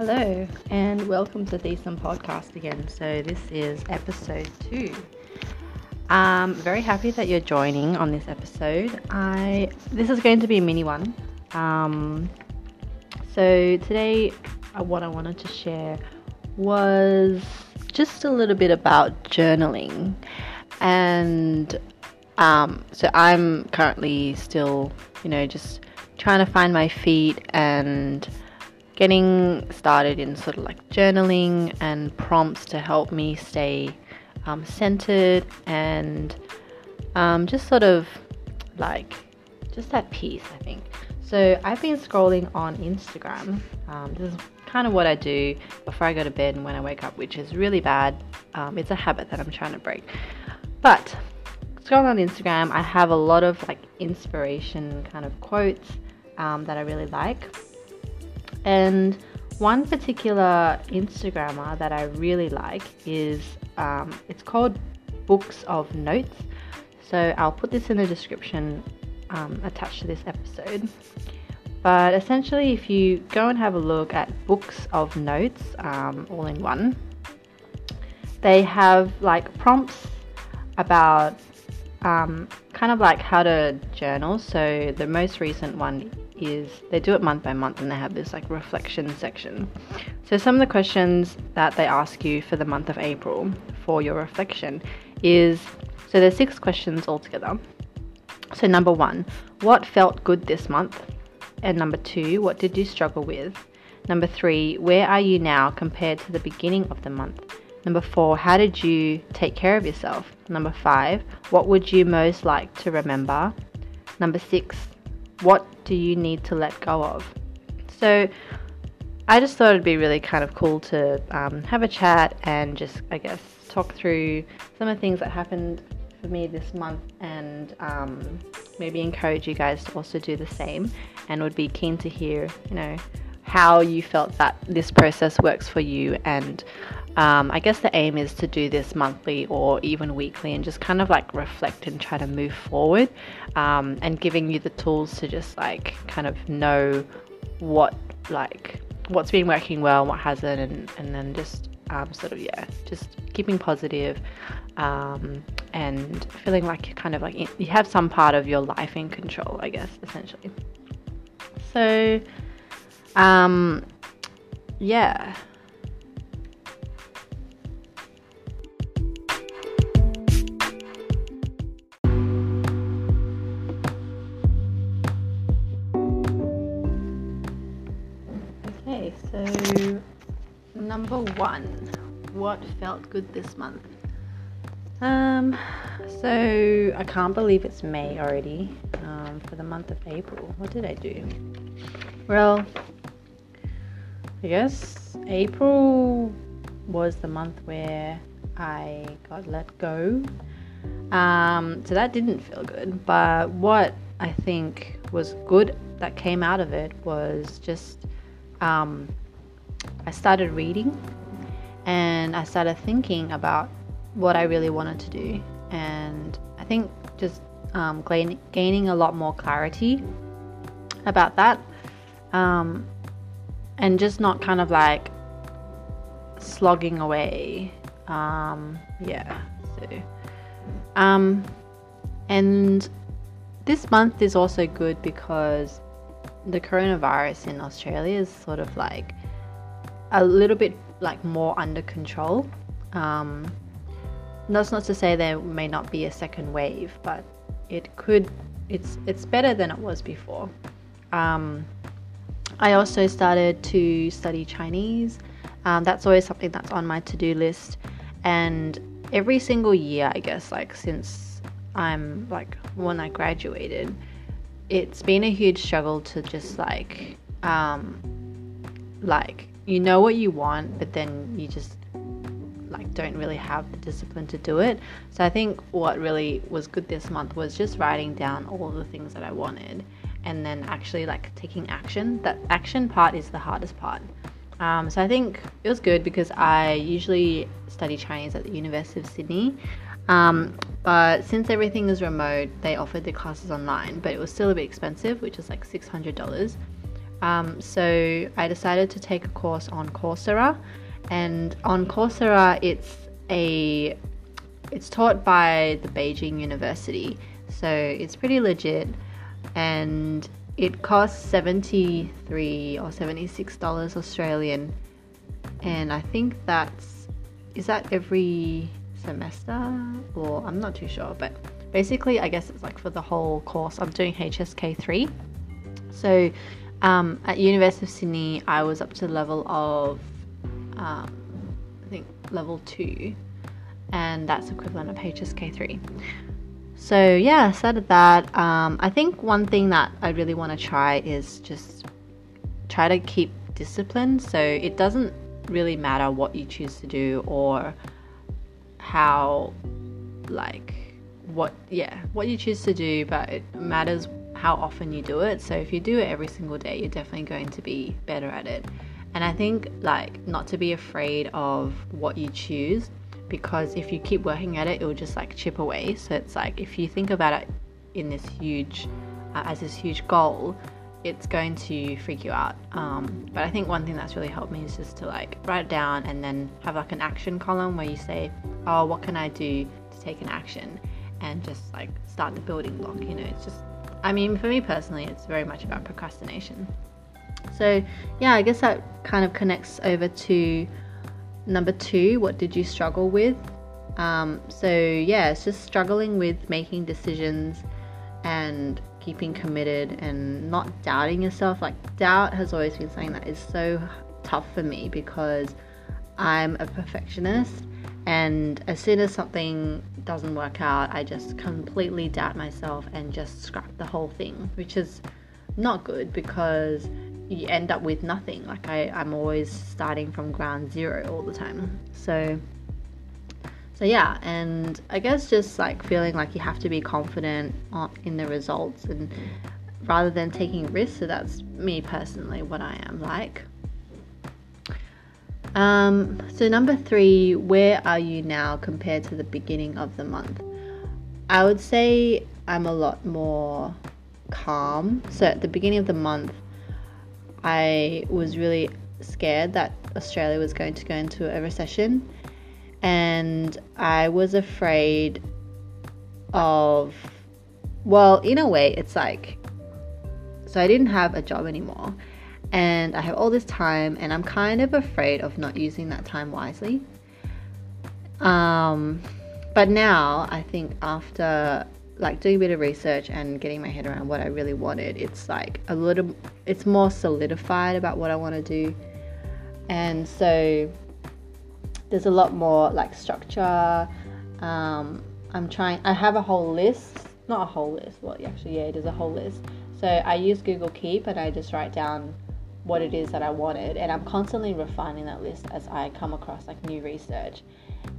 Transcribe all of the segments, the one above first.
Hello, and welcome to the Thesum Podcast again. So, this is episode two. I'm very happy that you're joining on this episode. I this is going to be a mini one. Um, so today, uh, what I wanted to share was just a little bit about journaling, and um, so I'm currently still, you know, just trying to find my feet and getting started in sort of like journaling and prompts to help me stay um, centered and um, just sort of like just at peace, I think. So I've been scrolling on Instagram. Um, this is kind of what I do before I go to bed and when I wake up, which is really bad. Um, it's a habit that I'm trying to break. But scrolling on Instagram, I have a lot of like inspiration kind of quotes um, that I really like. And one particular Instagrammer that I really like is um, it's called Books of Notes. So I'll put this in the description um, attached to this episode. But essentially, if you go and have a look at Books of Notes, um, all in one, they have like prompts about um, kind of like how to journal. So the most recent one is they do it month by month and they have this like reflection section. So some of the questions that they ask you for the month of April for your reflection is so there's six questions altogether. So number 1, what felt good this month? And number 2, what did you struggle with? Number 3, where are you now compared to the beginning of the month? Number 4, how did you take care of yourself? Number 5, what would you most like to remember? Number 6, what do you need to let go of? So I just thought it'd be really kind of cool to um, have a chat and just, I guess, talk through some of the things that happened for me this month and um, maybe encourage you guys to also do the same and would be keen to hear, you know, how you felt that this process works for you. And um, I guess the aim is to do this monthly or even weekly and just kind of like reflect and try to move forward um, and giving you the tools to just like kind of know what like what's been working well what hasn't and, and then just um, sort of yeah just keeping positive, um, and feeling like you're kind of like you have some part of your life in control I guess essentially. So um, yeah Okay, So, number one, what felt good this month? Um, so I can't believe it's May already. Um, for the month of April, what did I do? Well, I guess April was the month where I got let go. Um, so that didn't feel good. But what I think was good that came out of it was just um, I started reading and I started thinking about what I really wanted to do. And I think just um, gain, gaining a lot more clarity about that. Um, and just not kind of like slogging away. Um, yeah. So, um, and this month is also good because the coronavirus in Australia is sort of like a little bit like more under control. Um, that's not to say there may not be a second wave, but it could. It's it's better than it was before. Um, I also started to study Chinese. Um, that's always something that's on my to-do list, and every single year, I guess, like since I'm like when I graduated, it's been a huge struggle to just like um, like you know what you want, but then you just like don't really have the discipline to do it. So I think what really was good this month was just writing down all the things that I wanted and then actually like taking action. That action part is the hardest part. Um, so I think it was good because I usually study Chinese at the University of Sydney. Um, but since everything is remote, they offered the classes online, but it was still a bit expensive, which was like $600. Um, so I decided to take a course on Coursera, and on Coursera, it's a it's taught by the Beijing University, so it's pretty legit, and it costs seventy three or seventy six dollars Australian, and I think that's is that every semester or I'm not too sure, but basically I guess it's like for the whole course. I'm doing HSK three, so um, at University of Sydney I was up to the level of um, I think level two, and that's equivalent of HSK three. So yeah, started that. Um, I think one thing that I really want to try is just try to keep discipline. So it doesn't really matter what you choose to do or how, like, what yeah, what you choose to do, but it matters how often you do it. So if you do it every single day, you're definitely going to be better at it. And I think like not to be afraid of what you choose because if you keep working at it, it will just like chip away. So it's like if you think about it in this huge, uh, as this huge goal, it's going to freak you out. Um, but I think one thing that's really helped me is just to like write it down and then have like an action column where you say, oh, what can I do to take an action? And just like start the building block. You know, it's just, I mean, for me personally, it's very much about procrastination. So, yeah, I guess that kind of connects over to Number two, what did you struggle with? Um, so, yeah, it's just struggling with making decisions and keeping committed and not doubting yourself. Like, doubt has always been something that is so tough for me because I'm a perfectionist. And as soon as something doesn't work out, I just completely doubt myself and just scrap the whole thing, which is not good because you end up with nothing. Like I, I'm always starting from ground zero all the time. So so yeah, and I guess just like feeling like you have to be confident in the results and rather than taking risks. So that's me personally what I am like. Um, so number three, where are you now compared to the beginning of the month? I would say I'm a lot more calm. So at the beginning of the month, I was really scared that Australia was going to go into a recession, and I was afraid of, well, in a way, it's like, so I didn't have a job anymore, and I have all this time, and I'm kind of afraid of not using that time wisely. Um, but now I think after like doing a bit of research and getting my head around what I really wanted, it's like a little, it's more solidified about what I want to do. And so there's a lot more like structure. Um, I'm trying, I have a whole list, not a whole list, well, actually, yeah, it is a whole list. So I use Google Keep and I just write down what it is that I wanted, and I'm constantly refining that list as I come across like new research.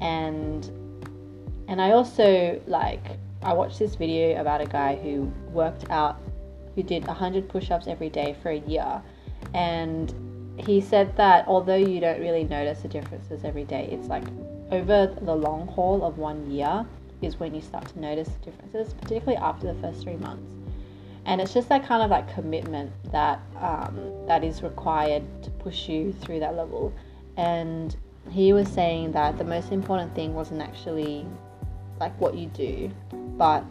And and I also like I watched this video about a guy who worked out, who did 100 push ups every day for a year. And he said that although you don't really notice the differences every day, it's like over the long haul of one year is when you start to notice the differences, particularly after the first three months. And it's just that kind of like commitment that um, that is required to push you through that level. And he was saying that the most important thing wasn't actually like what you do, but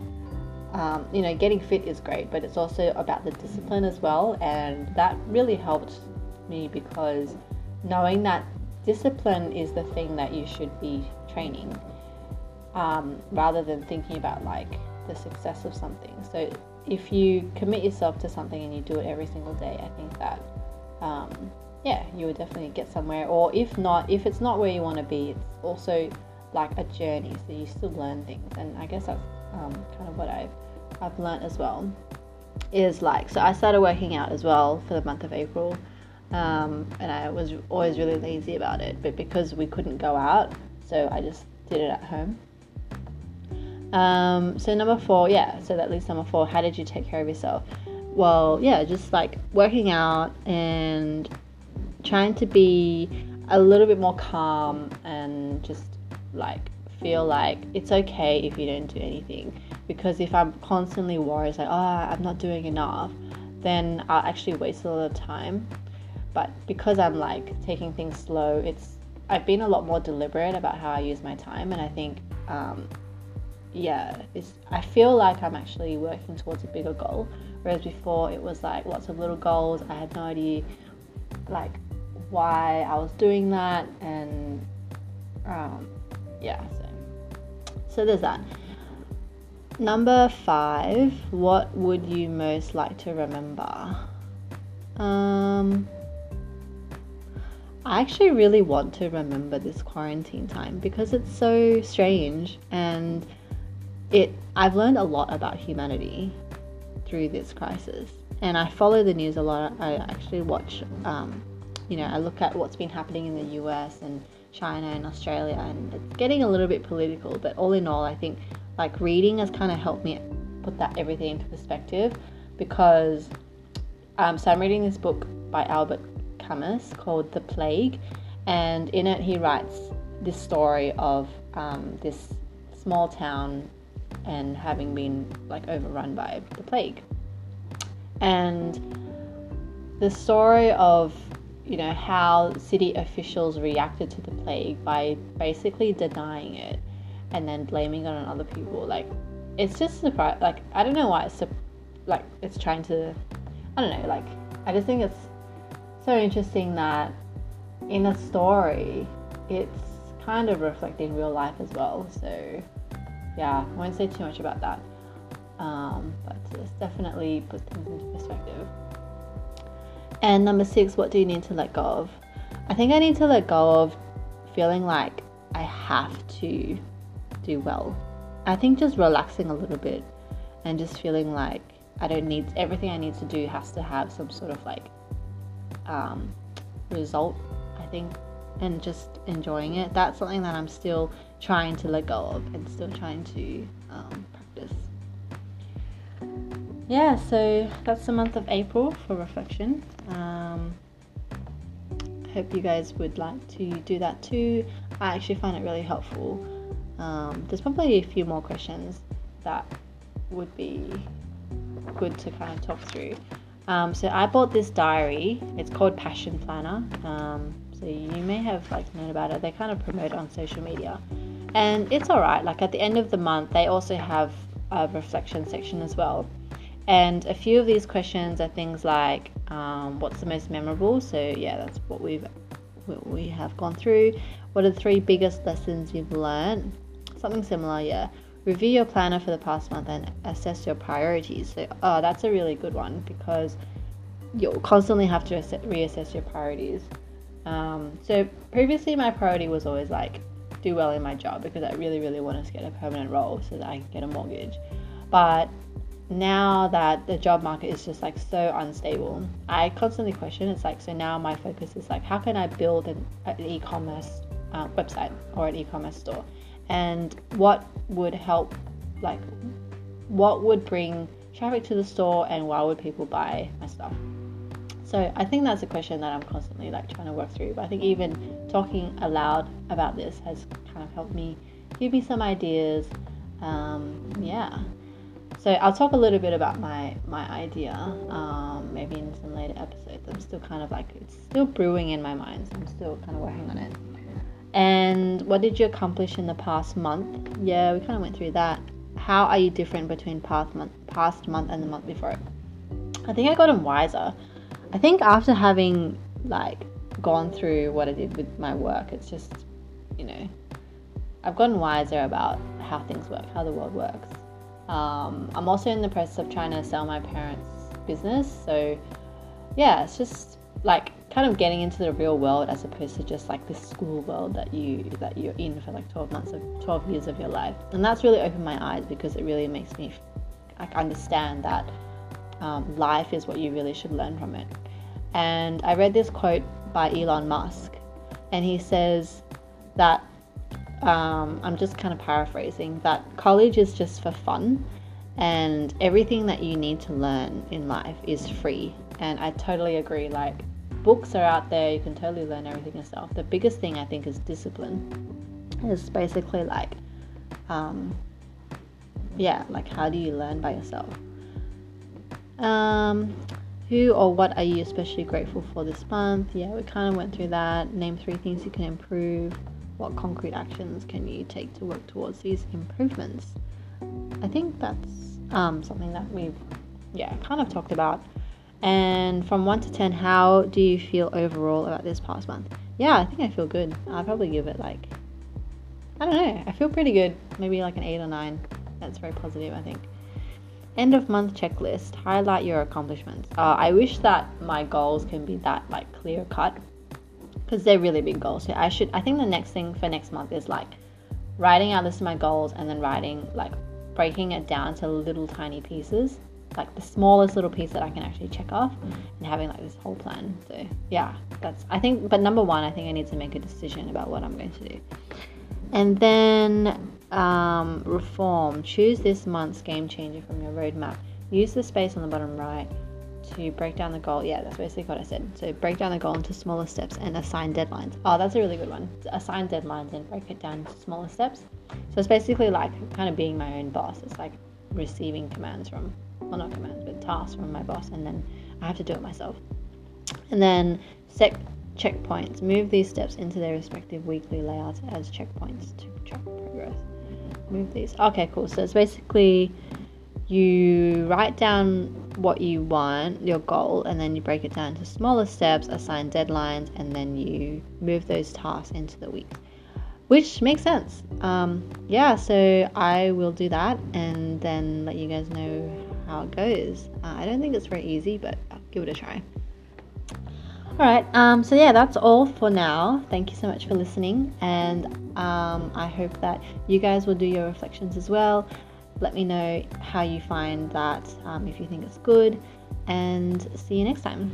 um, you know, getting fit is great, but it's also about the discipline as well, and that really helped me because knowing that discipline is the thing that you should be training, um, rather than thinking about like the success of something. So if you commit yourself to something and you do it every single day, I think that um, yeah, you would definitely get somewhere. Or if not, if it's not where you want to be, it's also like a journey, so you still learn things. And I guess that's um, kind of what I've I've learned as well. Is like so I started working out as well for the month of April, um, and I was always really lazy about it. But because we couldn't go out, so I just did it at home. Um, so number four, yeah. So that leads number four. How did you take care of yourself? Well, yeah, just like working out and trying to be a little bit more calm and just like feel like it's okay if you don't do anything because if i'm constantly worried like oh i'm not doing enough then I'll actually waste a lot of time. But because I'm like taking things slow, it's I've been a lot more deliberate about how I use my time, and I think, um, yeah, it's I feel like I'm actually working towards a bigger goal. Whereas before it was like lots of little goals. I had no idea, like, why I was doing that, and um, yeah, so so there's that. Number five, what would you most like to remember? Um, I actually really want to remember this quarantine time because it's so strange and it I've learned a lot about humanity through this crisis. And I follow the news a lot. I actually watch um, you know, I look at what's been happening in the US and China and Australia and it's getting a little bit political, but all in all I think like reading has kind of helped me put that everything into perspective because um, so I'm reading this book by Albert Camus called The Plague, and in it he writes this story of um, this small town and having been like overrun by the plague, and the story of you know how city officials reacted to the plague by basically denying it and then blaming it on other people. Like, it's just surprise. Like, I don't know why it's su- like it's trying to. I don't know. Like, I just think it's so interesting that in a story, it's kind of reflecting real life as well. So, yeah, I won't say too much about that. Um, but it's definitely put things into perspective. And number six, what do you need to let go of? I think I need to let go of feeling like I have to do well. I think just relaxing a little bit and just feeling like I don't need everything I need to do has to have some sort of like um, result, I think, and just enjoying it. That's something that I'm still trying to let go of and still trying to um. Yeah, so that's the month of April for reflection. Um, hope you guys would like to do that too. I actually find it really helpful um, there's probably a few more questions that would be good to kind of talk through. Um, so I bought this diary. It's called Passion Planner. Um, so you may have like known about it. They kind of promote it on social media, and it's all right. Like at the end of the month, they also have a reflection section as well. And a few of these questions are things like, um, what's the most memorable? So yeah, that's what we've we have gone through. What are the three biggest lessons you've learned? something similar, yeah. Review your planner for the past month and assess your priorities. So, oh, that's a really good one because you'll constantly have to reassess your priorities. Um, so, previously, my priority was always like do well in my job because I really, really want to get a permanent role so that I can get a mortgage. But now that the job market is just like so unstable, I constantly question. It's like so now my focus is like how can I build an, an e-commerce uh, website or an e-commerce store and what would help like what would bring traffic to the store and why would people buy my stuff so i think that's a question that i'm constantly like trying to work through but i think even talking aloud about this has kind of helped me give me some ideas um, yeah so i'll talk a little bit about my my idea um, maybe in some later episodes i'm still kind of like it's still brewing in my mind so i'm still kind of working on it and what did you accomplish in the past month? Yeah, we kind of went through that. How are you different between past month, past month and the month before? I think I got gotten wiser. I think after having like gone through what I did with my work, it's just, you know, I've gotten wiser about how things work, how the world works. Um, I'm also in the process of trying to sell my parents' business, so yeah, it's just like kind of getting into the real world as opposed to just like this school world that you that you're in for like 12 months of 12 years of your life. And that's really opened my eyes because it really makes me like understand that um, life is what you really should learn from it. And i read this quote by elon musk and he says that um, i'm just kind of paraphrasing that college is just for fun and everything that you need to learn in life is free and i totally agree like books are out there, you can totally learn everything yourself. The biggest thing I think is discipline. Is basically like, um, yeah, like how do you learn by yourself? Um, Who or what are you especially grateful for this month? Yeah, we kind of went through that. Name three things you can improve. What concrete actions can you take to work towards these improvements? I think that's um, something that we've, yeah, kind of talked about. And from 1 to 10, how do you feel overall about this past month? Yeah, I think I feel good. I'll probably give it like, I don't know, I feel pretty good. Maybe like an 8 or 9. That's very positive, I think. End of month checklist. Highlight your accomplishments. Uh, I wish that my goals can be that like clear cut because they're really big goals. So I should. I think the next thing for next month is like writing out list of my goals and then writing like breaking it down to little tiny pieces, like the smallest little piece that I can actually check off, and having like this whole plan. So yeah, that's I think. But number one, I think I need to make a decision about what I'm going to do. And then um, reform. Choose this month's game changer from your roadmap. Use the space on the bottom right to break down the goal. Yeah, that's basically what I said. So break down the goal into smaller steps and assign deadlines. Oh, that's a really good one. Assign deadlines and break it down into smaller steps. So it's basically like kind of being my own boss. It's like receiving commands from, well, not commands, but tasks from my boss, and then I have to do it myself. And then set checkpoints. Move these steps into their respective weekly layouts as checkpoints to track progress move these. Okay, cool. So it's basically you write down what you want, your goal, and then you break it down into smaller steps, assign deadlines, and then you move those tasks into the week, which makes sense. Um, yeah, so I will do that and then let you guys know how it goes. Uh, I don't think it's very easy, but I'll give it a try. All right. Um, so yeah, that's all for now. Thank you so much for listening, and um, I hope that you guys will do your reflections as well. Let me know how you find that, um, if you think it's good, and see you next time.